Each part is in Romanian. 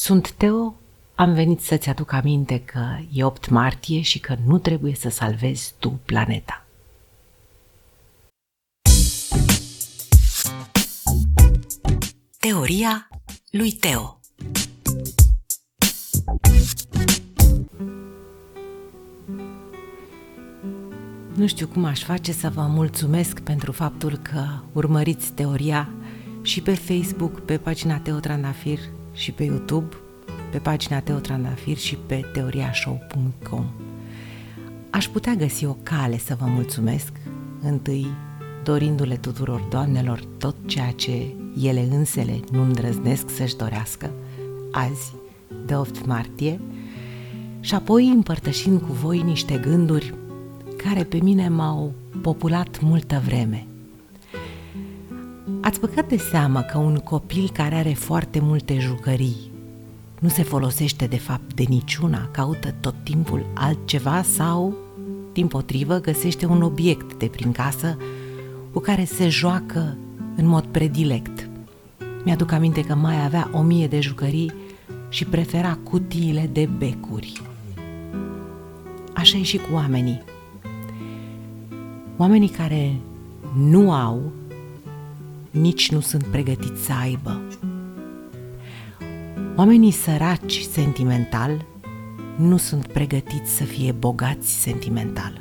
Sunt Teo, am venit să-ți aduc aminte că e 8 martie și că nu trebuie să salvezi tu planeta. Teoria lui Teo Nu știu cum aș face să vă mulțumesc pentru faptul că urmăriți teoria și pe Facebook, pe pagina Teo Trandafir și pe YouTube, pe pagina Teo Trandafir și pe teoriashow.com. Aș putea găsi o cale să vă mulțumesc, întâi dorindu-le tuturor doamnelor tot ceea ce ele însele nu îndrăznesc să-și dorească, azi, de 8 martie, și apoi împărtășind cu voi niște gânduri care pe mine m-au populat multă vreme. Ați băgat de seamă că un copil care are foarte multe jucării nu se folosește de fapt de niciuna, caută tot timpul altceva sau, din potrivă, găsește un obiect de prin casă cu care se joacă în mod predilect. Mi-aduc aminte că mai avea o mie de jucării și prefera cutiile de becuri. Așa e și cu oamenii. Oamenii care nu au, nici nu sunt pregătiți să aibă. Oamenii săraci sentimental nu sunt pregătiți să fie bogați sentimental.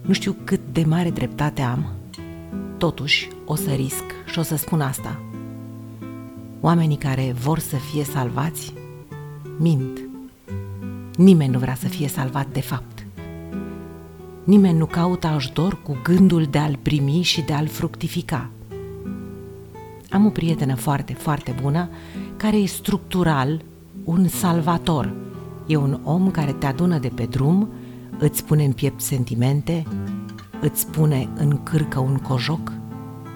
Nu știu cât de mare dreptate am, totuși o să risc și o să spun asta. Oamenii care vor să fie salvați mint. Nimeni nu vrea să fie salvat de fapt. Nimeni nu caută ajutor cu gândul de a-l primi și de a-l fructifica. Am o prietenă foarte, foarte bună care e structural un salvator. E un om care te adună de pe drum, îți pune în piept sentimente, îți pune în cârcă un cojoc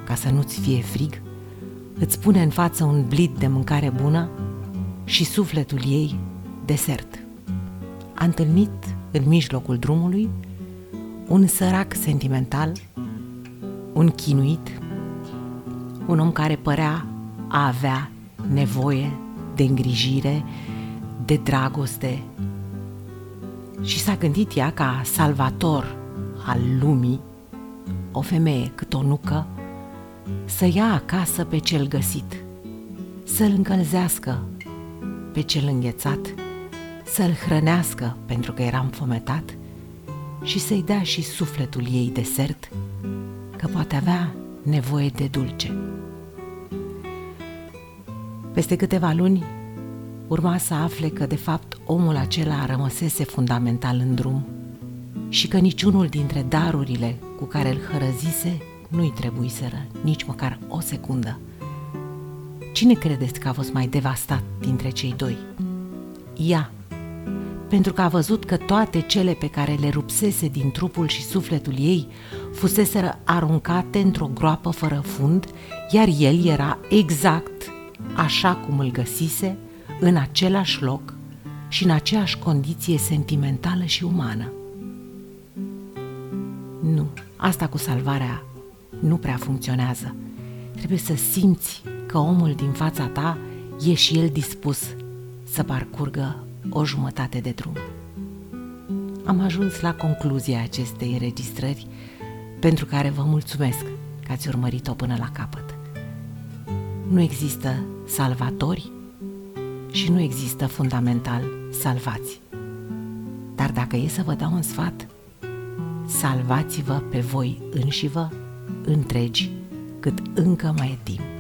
ca să nu-ți fie frig, îți pune în față un blid de mâncare bună și sufletul ei desert. A întâlnit în mijlocul drumului un sărac sentimental, un chinuit, un om care părea a avea nevoie de îngrijire, de dragoste. Și s-a gândit ea ca salvator al lumii, o femeie cât o nucă, să ia acasă pe cel găsit, să-l încălzească pe cel înghețat, să-l hrănească pentru că era înfometat și să-i dea și sufletul ei desert, că poate avea nevoie de dulce. Peste câteva luni, urma să afle că, de fapt, omul acela rămăsese fundamental în drum și că niciunul dintre darurile cu care îl hărăzise nu-i trebuiseră nici măcar o secundă. Cine credeți că a fost mai devastat dintre cei doi? Ea, pentru că a văzut că toate cele pe care le rupsese din trupul și sufletul ei fuseseră aruncate într-o groapă fără fund, iar el era exact așa cum îl găsise, în același loc și în aceeași condiție sentimentală și umană. Nu, asta cu salvarea nu prea funcționează. Trebuie să simți că omul din fața ta e și el dispus să parcurgă o jumătate de drum. Am ajuns la concluzia acestei înregistrări pentru care vă mulțumesc că ați urmărit-o până la capăt. Nu există salvatori și nu există fundamental salvați. Dar dacă e să vă dau un sfat, salvați-vă pe voi înși vă întregi cât încă mai e timp.